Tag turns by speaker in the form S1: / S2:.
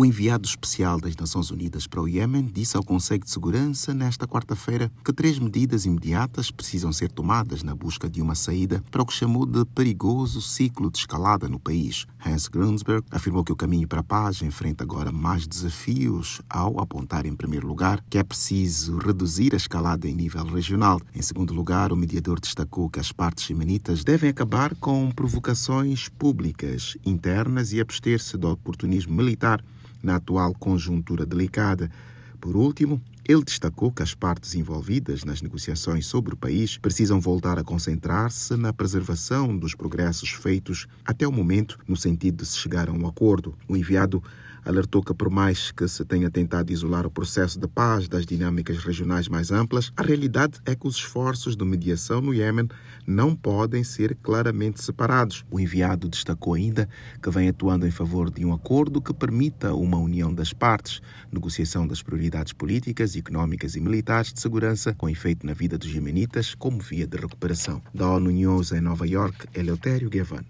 S1: O enviado especial das Nações Unidas para o Iêmen disse ao Conselho de Segurança nesta quarta-feira que três medidas imediatas precisam ser tomadas na busca de uma saída para o que chamou de perigoso ciclo de escalada no país. Hans Grunsberg afirmou que o caminho para a paz enfrenta agora mais desafios ao apontar, em primeiro lugar, que é preciso reduzir a escalada em nível regional. Em segundo lugar, o mediador destacou que as partes yemenitas devem acabar com provocações públicas internas e abster-se do oportunismo militar na atual conjuntura delicada. Por último, ele destacou que as partes envolvidas nas negociações sobre o país precisam voltar a concentrar-se na preservação dos progressos feitos até o momento, no sentido de se chegar a um acordo. O enviado alertou que, por mais que se tenha tentado isolar o processo de paz das dinâmicas regionais mais amplas, a realidade é que os esforços de mediação no Iêmen não podem ser claramente separados. O enviado destacou ainda que vem atuando em favor de um acordo que permita uma união das partes, negociação das prioridades políticas, económicas e militares de segurança com efeito na vida dos iemenitas como via de recuperação. Da ONU News em Nova York, Eleutério Gavan.